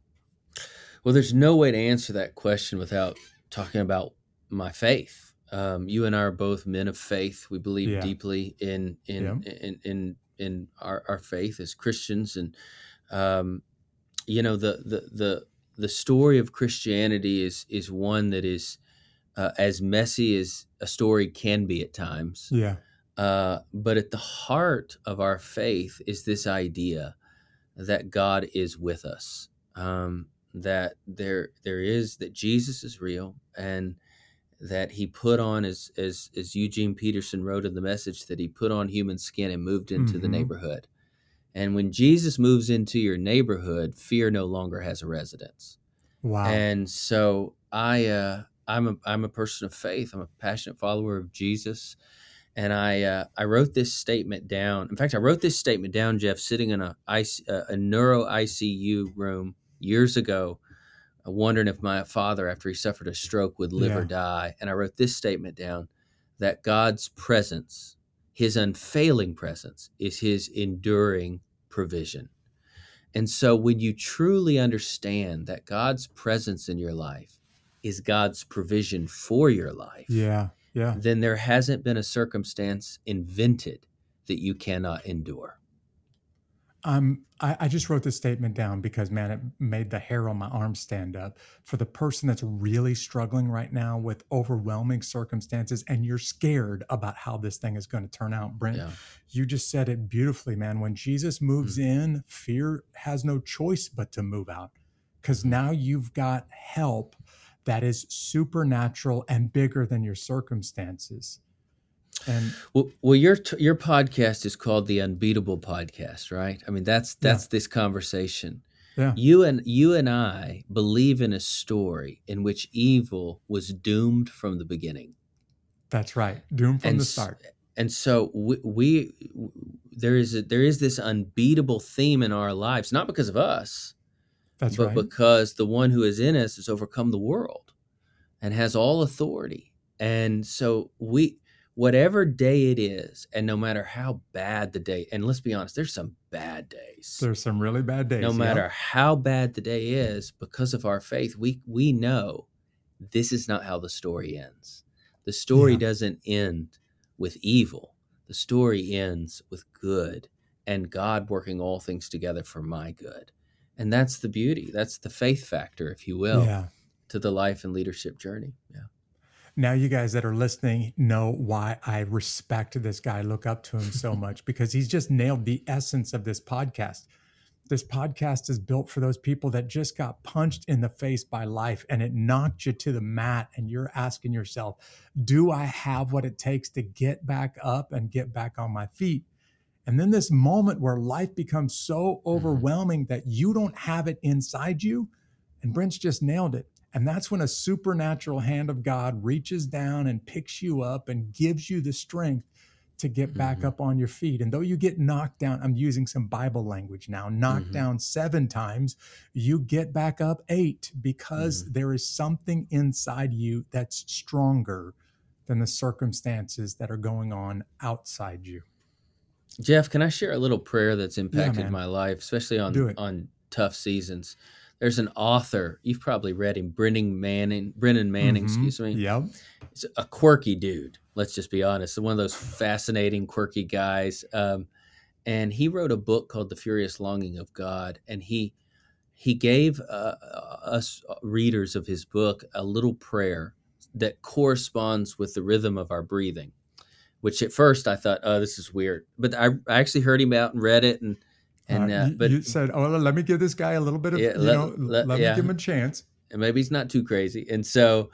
Well, there's no way to answer that question without talking about my faith. Um, you and I are both men of faith. We believe Yeah. deeply in in, in in in our, our faith as Christians, and um, you know the the the the story of Christianity is is one that is uh, as messy as a story can be at times. yeah Uh, but at the heart of our faith is this idea that God is with us, um, that there there is that Jesus is real, and that He put on as as as Eugene Peterson wrote in the message that He put on human skin and moved into the Mhm. neighborhood. And when Jesus moves into your neighborhood, fear no longer has a residence. wow And so I uh, I'm a I'm a person of faith. I'm a passionate follower of Jesus, and I uh, I wrote this statement down. In fact, I wrote this statement down, Jeff, sitting in a IC, uh, a neuro ICU room years ago, uh, wondering if my father, after he suffered a stroke, would live or die. And I wrote this statement down: that God's presence, His unfailing presence, is His enduring provision. And so when you truly understand that God's presence in your life is God's provision for your life, yeah yeah then there hasn't been a circumstance invented that you cannot endure. Um, I, I just wrote this statement down because, man, it made the hair on my arm stand up. For the person that's really struggling right now with overwhelming circumstances and you're scared about how this thing is going to turn out, Brent, Yeah. you just said it beautifully, man. When Jesus moves in, fear has no choice but to move out because now you've got help that is supernatural and bigger than your circumstances. And Well, well, your your podcast is called the Unbeatable Podcast, right? I mean, that's Yeah. that's this conversation. Yeah. You and you and I believe in a story in which evil was doomed from the beginning. that's right. Doom from and the s- start. and so we, we there is a, there is this unbeatable theme in our lives not because of us That's but right. because the one who is in us has overcome the world and has all authority and so we whatever day it is and no matter how bad the day and let's be honest there's some bad days There's some really bad days. no yeah. matter how bad the day is because of our faith we we know this is not how the story ends the story Yeah. doesn't end with evil the story ends with good and god working all things together for my good and that's the beauty that's the faith factor if you will Yeah. to the life and leadership journey yeah Now, you guys that are listening know why I respect this guy, look up to him so much because he's just nailed the essence of this podcast. This podcast is built for those people that just got punched in the face by life and it knocked you to the mat. And you're asking yourself, Do I have what it takes to get back up and get back on my feet? And then this moment where life becomes so mm-hmm. overwhelming that you don't have it inside you. And Brent's just nailed it. And that's when a supernatural hand of God reaches down and picks you up and gives you the strength to get back Mhm. up on your feet. And though you get knocked down, I'm using some Bible language now, knocked Mhm. down seven times, you get back up eight because there is something inside you that's stronger than the circumstances that are going on outside you. Jeff, can I share a little prayer that's impacted man. my life, especially on on tough seasons? There's an author you've probably read him, Brennan Manning. Brennan Manning, Mhm. excuse me. Yep. He's a quirky dude. Let's just be honest. One of those fascinating, quirky guys. Um, and he wrote a book called The Furious Longing of God, and he he gave uh, us readers of his book a little prayer that corresponds with the rhythm of our breathing. Which at first I thought, oh, this is weird, but I, I actually heard him out and read it, and and Uh, you, but you said, "Oh, let me give this guy a little bit of, Yeah, you let- know, let- let, yeah. me give him a chance." and maybe he's not too crazy. And so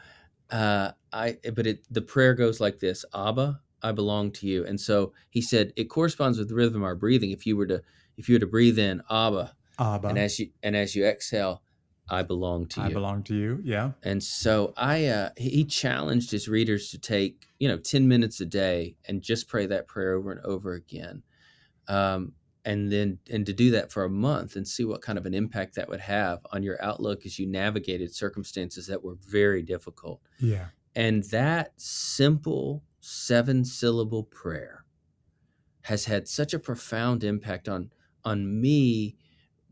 uh, I, but it the prayer goes like this: Abba, I belong to you. And so he said it corresponds with the rhythm of our breathing. If you were to if you were to breathe in Abba, Abba, and as you and as you exhale, I belong to you. I belong to you. Yeah. And so I uh, he he challenged his readers to take you know ten minutes a day and just pray that prayer over and over again, um, and then and to do that for a month and see what kind of an impact that would have on your outlook as you navigated circumstances that were very difficult. Yeah. And that simple seven syllable prayer has had such a profound impact on on me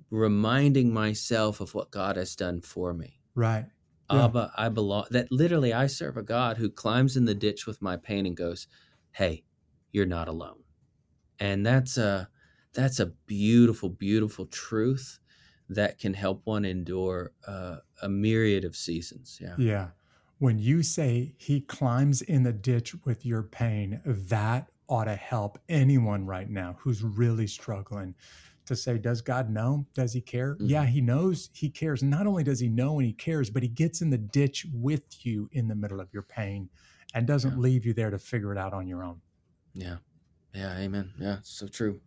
reminding myself of what God has done for me. Right. Yeah. Abba, I belong. That literally, I serve a God who climbs in the ditch with my pain and goes, "Hey, you're not alone." And that's a that's a beautiful, beautiful truth that can help one endure uh, a myriad of seasons. Yeah, Yeah. When you say he climbs in the ditch with your pain, that ought to help anyone right now who's really struggling to say, Does God know? Does he care? Mhm. Yeah, he knows he cares. Not only does he know and he cares, but he gets in the ditch with you in the middle of your pain and doesn't Yeah. leave you there to figure it out on your own. yeah, yeah. Amen. Yeah, so true.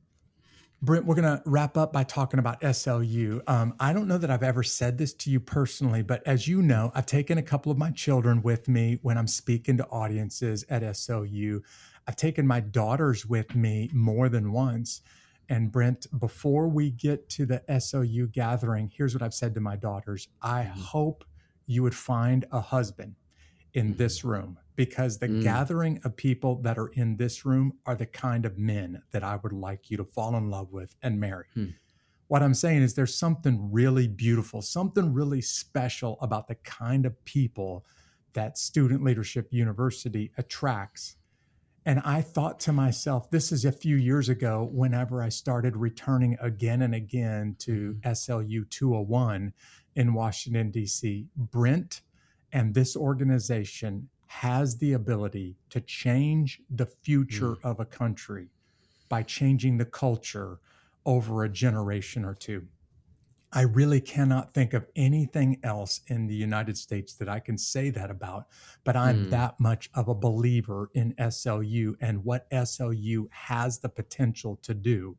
Brent, we're going to wrap up by talking about SLU. Um, I don't know that I've ever said this to you personally, but as you know, I've taken a couple of my children with me when I'm speaking to audiences at SLU. I've taken my daughters with me more than once. And Brent, before we get to the SLU gathering, here's what I've said to my daughters I Mhm. hope you would find a husband in this room because the Mm. gathering of people that are in this room are the kind of men that I would like you to fall in love with and marry. Hmm. What I'm saying is there's something really beautiful, something really special about the kind of people that Student Leadership University attracts. And I thought to myself, this is a few years ago, whenever I started returning again and again to SLU 201 in Washington, D.C. Brent and this organization has the ability to change the future of a country by changing the culture over a generation or two. I really cannot think of anything else in the United States that I can say that about, but I'm Mm. that much of a believer in SLU and what SLU has the potential to do.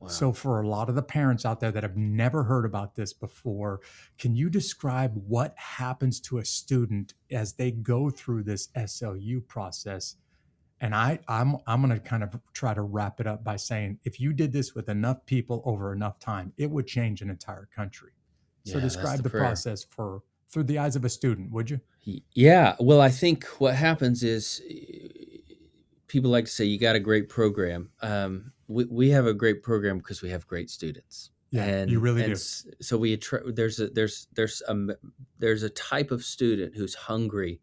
Wow. So, for a lot of the parents out there that have never heard about this before, can you describe what happens to a student as they go through this SLU process? And I, I'm, I'm going to kind of try to wrap it up by saying, if you did this with enough people over enough time, it would change an entire country. So, Yeah, that's describe the the, process for through the eyes of a student, would you? Yeah. Well, I think what happens is people like to say you got a great program. Um, we, we have a great program because we have great students. Yeah, you really and do. So we attra- there's a there's there's a there's a type of student who's hungry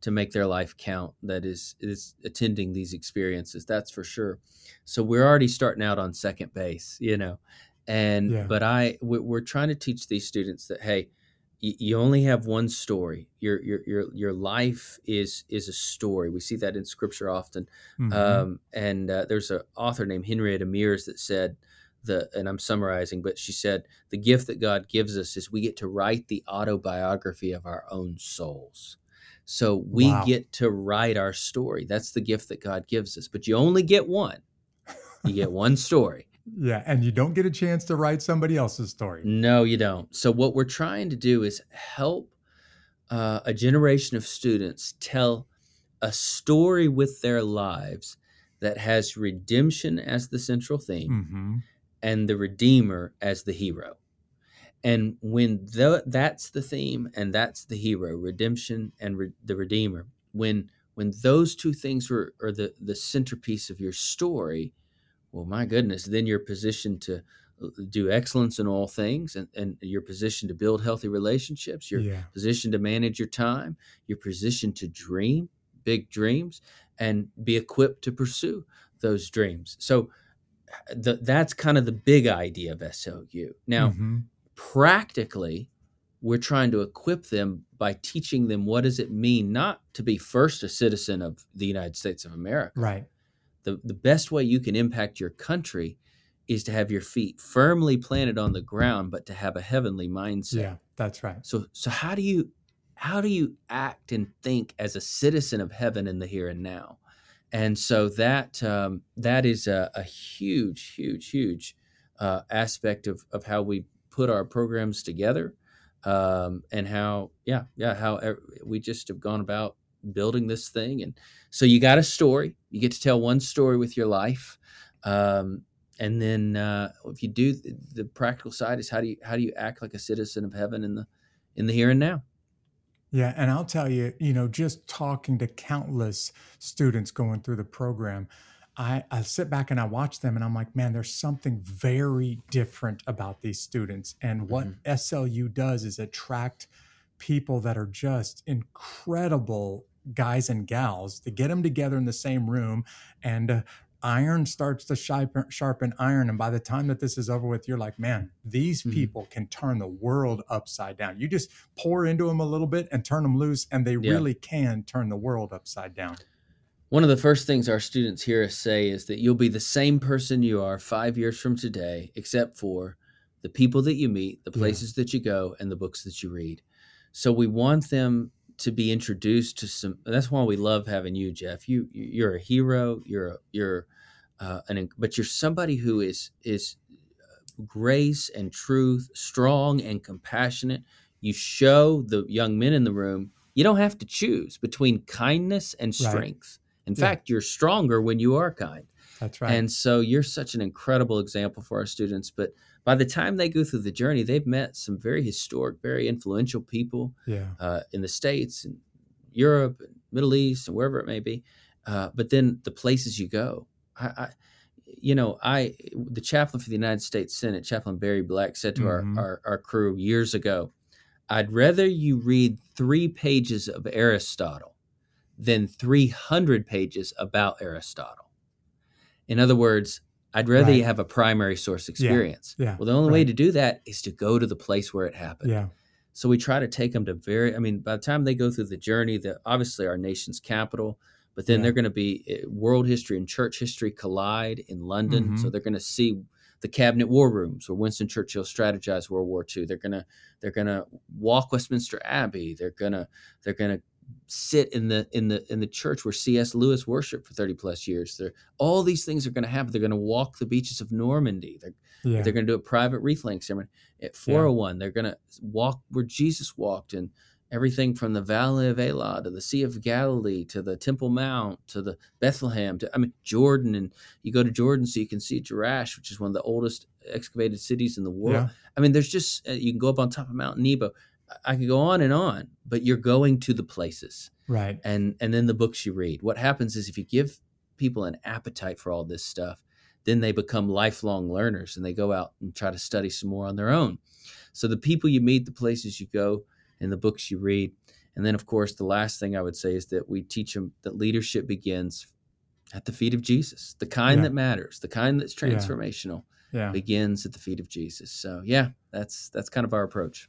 to make their life count that is is attending these experiences. That's for sure. So we're already starting out on second base, you know, and Yeah. but I we- we're trying to teach these students that hey, you, you only have one story. Your your your your life is is a story. We see that in scripture often. Mhm. Um, and uh, there's an author named Henrietta Mears that said the, and I'm summarizing, but she said the gift that God gives us is we get to write the autobiography of our own souls. So we Wow. get to write our story. That's the gift that God gives us. But you only get one. You get one story. Yeah, and you don't get a chance to write somebody else's story. No, you don't. So what we're trying to do is help uh, a generation of students tell a story with their lives that has redemption as the central theme hmm and the redeemer as the hero. And when tho- that's the theme and that's the hero, redemption and re- the redeemer, when when those two things are, are the, the centerpiece of your story, well, my goodness, then you're positioned to uh, do excellence in all things and, and you're positioned to build healthy relationships. You're Yeah. positioned to manage your time. You're positioned to dream big dreams and be equipped to pursue those dreams. So the, that's kind of the big idea of SLU. Now, Mhm. practically, we're trying to equip them by teaching them what does it mean not to be first a citizen of the United States of America. Right. The, the best way you can impact your country is to have your feet firmly planted on the ground, but to have a heavenly mindset. Yeah. That's right. So so how do you how do you act and think as a citizen of heaven in the here and now? And so that um, that is a, a huge, huge, huge uh, aspect of of how we put our programs together, um, and how yeah yeah how we just have gone about building this thing. And so you got a story. You get to tell one story with your life. Um, and then uh, if you do the, the practical side is how do you how do you act like a citizen of heaven in the in the here and now Yeah, and I'll tell you, you know, just talking to countless students going through the program, I, I sit back and I watch them and I'm like, man, there's something very different about these students. And what Mm-hmm. SLU does is attract people that are just incredible guys and gals to get them together in the same room and uh, iron starts to sharpen, sharpen iron and by the time that this is over with you're like man these Mhm. people can turn the world upside down you just pour into them a little bit and turn them loose and they Yeah. really can turn the world upside down one of the first things our students hear us say is that you'll be the same person you are five years from today except for the people that you meet the Yeah. places that you go and the books that you read so we want them to be introduced to some that's why we love having you jeff you you're a hero you're a, you're uh, an but you're somebody who is is grace and truth, strong and compassionate. You show the young men in the room you don't have to choose between kindness and Right. strength. In Yeah. fact, you're stronger when you are kind. that's right And so you're such an incredible example for our students. But by the time they go through the journey, they've met some very historic, very influential people yeah uh, in the States and Europe and Middle East and wherever it may be. Uh, but then the places you go, I, I, you know, I, the chaplain for the United States Senate, Chaplain Barry Black, said to Mhm. our, our, our crew years ago, I'd rather you read three pages of Aristotle than 300 pages about Aristotle. In other words, I'd rather you have a primary source experience. yeah, Well, the only way to do that is to go to the place where it happened. yeah So we try to take them to very. I mean, by the time they go through the journey, that obviously our nation's capital, but then Yeah. they're going to be eh, world history and church history collide in London. So Mhm. they're going to see the cabinet war rooms where Winston Churchill strategized World War II. They're gonna they're gonna walk Westminster Abbey. They're gonna they're gonna sit in the in the in the church where C.S. Lewis worshiped for thirty plus years. They're, all these things are going to happen. They're going to walk the beaches of Normandy. They're yeah they're going to do a private wreath laying ceremony at 401. They're going to walk where Jesus walked and everything from the Valley of Elah to the Sea of Galilee to the Temple Mount to the Bethlehem to I mean Jordan and you go to Jordan so you can see Jerash, which is one of the oldest excavated cities in the world. yeah I mean, there's just uh, you can go up on top of Mount Nebo. I- could go on and on, but you're going to the places right and and then the books you read. What happens is if you give people an appetite for all this stuff, then they become lifelong learners and they go out and try to study some more on their own. So the people you meet, the places you go, and the books you read, and then of course the last thing I would say is that we teach them that leadership begins at the feet of Jesus, the kind Yeah. that matters, the kind that's Yeah. transformational, yeah begins at the feet of Jesus. So yeah, that's that's kind of our approach.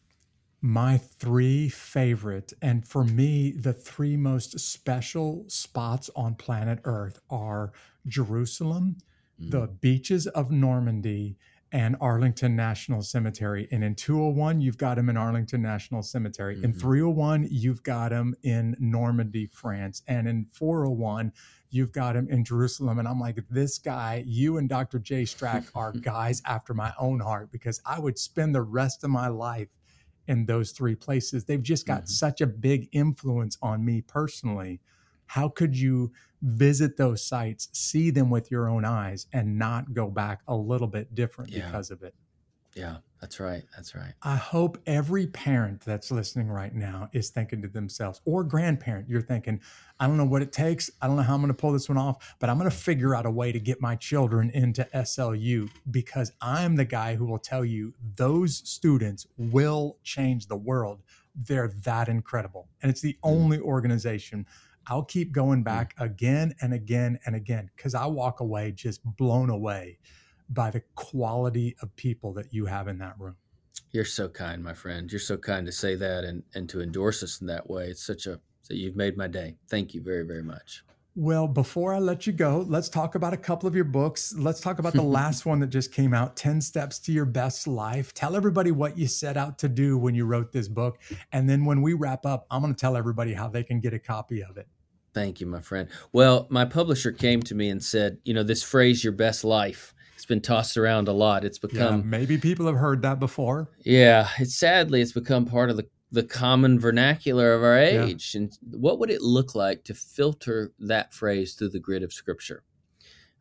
My three favorite and for me the three most special spots on planet earth are jerusalem the beaches of normandy and arlington national cemetery. And in 201 you've got them in arlington national cemetery. In Mhm. 301 you've got them in normandy france. And in 401 you've got him in jerusalem. And i'm like this guy you and dr jay strack are guys after my own heart because i would spend the rest of my life in those three places. They've just got Mhm. such a big influence on me personally. How could you visit those sites, see them with your own eyes, and not go back a little bit different Yeah. because of it? Yeah, that's right. That's right. I hope every parent that's listening right now is thinking to themselves, or grandparent, you're thinking, I don't know what it takes. I don't know how I'm going to pull this one off, but I'm going to figure out a way to get my children into SLU because I'm the guy who will tell you those students will change the world. They're that incredible. And it's the mm. only organization I'll keep going mm. back again and again and again because I walk away just blown away by the quality of people that you have in that room. You're so kind, my friend. You're so kind to say that and, and to endorse us in that way. It's such a, so you've made my day. Thank you very, very much. Well, before I let you go, let's talk about a couple of your books. Let's talk about the last one that just came out 10 Steps to Your Best Life. Tell everybody what you set out to do when you wrote this book. And then when we wrap up, I'm going to tell everybody how they can get a copy of it. Thank you, my friend. Well, my publisher came to me and said, you know, this phrase, your best life, it's been tossed around a lot. It's become yeah, maybe people have heard that before. Yeah, it's sadly it's become part of the the common vernacular of our age. Yeah. And what would it look like to filter that phrase through the grid of scripture?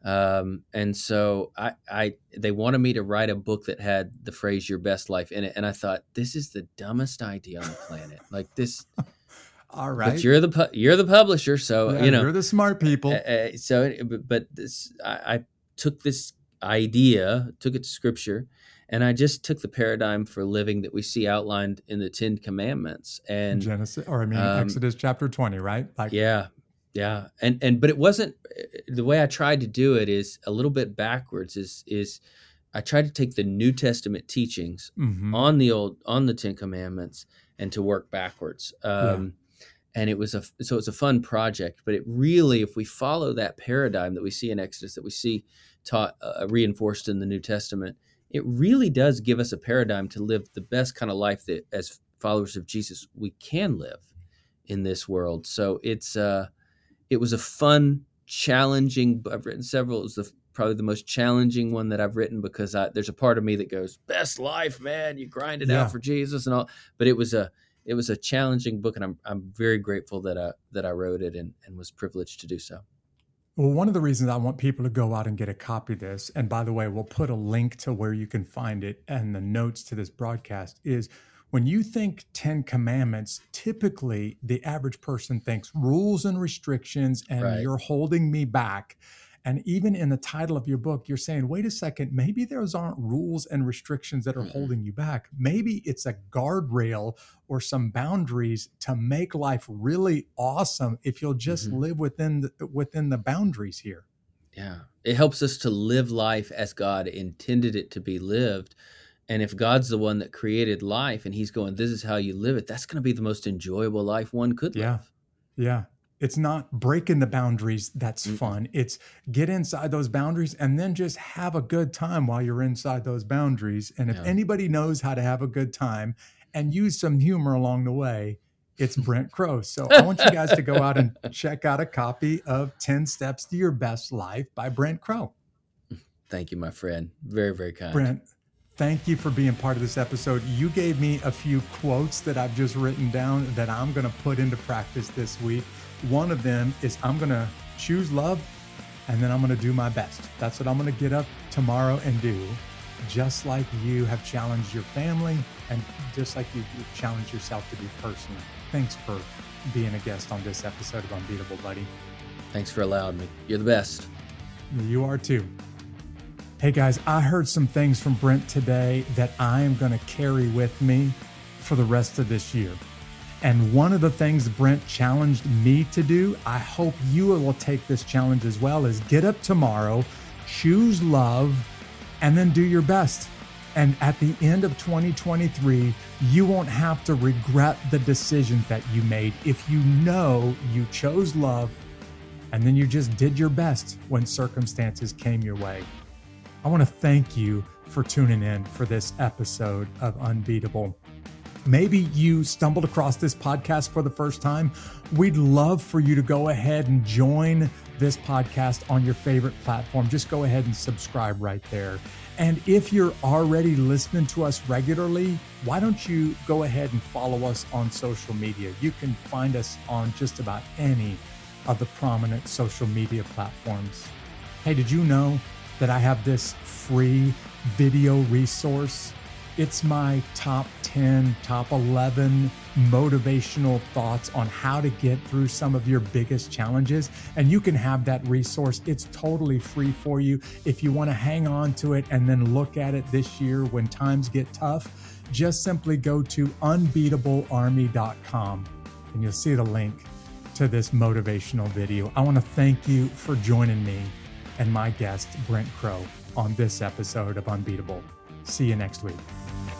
Um, and so I, I, they wanted me to write a book that had the phrase "your best life" in it, and I thought this is the dumbest idea on the planet. Like this. All right, but you're the you're the publisher, so yeah, you know you're the smart people. Uh, uh, so, but this I, I took this idea, took it to scripture, and I just took the paradigm for living that we see outlined in the Ten Commandments and Genesis, or I mean um, Exodus chapter twenty, right? Like, yeah, yeah, and and but it wasn't the way I tried to do it is a little bit backwards. Is is I tried to take the New Testament teachings mm-hmm. on the old on the Ten Commandments and to work backwards. Um, yeah and it was a so it's a fun project but it really if we follow that paradigm that we see in exodus that we see taught uh, reinforced in the New Testament, it really does give us a paradigm to live the best kind of life that as followers of Jesus we can live in this world. So it's uh it was a fun, challenging. I've written several. It was the, probably the most challenging one that I've written because I, there's a part of me that goes, "Best life, man! You grind it yeah. out for Jesus and all." But it was a it was a challenging book, and I'm I'm very grateful that I that I wrote it and and was privileged to do so. Well, one of the reasons I want people to go out and get a copy of this, and by the way, we'll put a link to where you can find it and the notes to this broadcast, is when you think 10 commandments, typically the average person thinks rules and restrictions and right. you're holding me back. And even in the title of your book, you're saying, wait a second, maybe those aren't rules and restrictions that are mm-hmm. holding you back. Maybe it's a guardrail or some boundaries to make life really awesome if you'll just mm-hmm. live within the, within the boundaries here. Yeah. It helps us to live life as God intended it to be lived. And if God's the one that created life and he's going, this is how you live it, that's going to be the most enjoyable life one could yeah. live. Yeah. It's not breaking the boundaries that's mm-hmm. fun. It's get inside those boundaries and then just have a good time while you're inside those boundaries. And if yeah. anybody knows how to have a good time and use some humor along the way, it's Brent Crowe. So I want you guys to go out and check out a copy of 10 Steps to Your Best Life by Brent Crowe. Thank you, my friend. Very, very kind. Brent, thank you for being part of this episode. You gave me a few quotes that I've just written down that I'm going to put into practice this week. One of them is I'm going to choose love and then I'm going to do my best. That's what I'm going to get up tomorrow and do, just like you have challenged your family and just like you challenged yourself to do personally. Thanks for being a guest on this episode of Unbeatable Buddy. Thanks for allowing me. You're the best. You are too. Hey guys, I heard some things from Brent today that I am going to carry with me for the rest of this year. And one of the things Brent challenged me to do, I hope you will take this challenge as well, is get up tomorrow, choose love, and then do your best. And at the end of 2023, you won't have to regret the decisions that you made if you know you chose love and then you just did your best when circumstances came your way. I want to thank you for tuning in for this episode of Unbeatable. Maybe you stumbled across this podcast for the first time. We'd love for you to go ahead and join this podcast on your favorite platform. Just go ahead and subscribe right there. And if you're already listening to us regularly, why don't you go ahead and follow us on social media? You can find us on just about any of the prominent social media platforms. Hey, did you know that I have this free video resource It's my top 10, top 11 motivational thoughts on how to get through some of your biggest challenges. And you can have that resource. It's totally free for you. If you want to hang on to it and then look at it this year when times get tough, just simply go to unbeatablearmy.com and you'll see the link to this motivational video. I want to thank you for joining me and my guest, Brent Crowe, on this episode of Unbeatable. See you next week.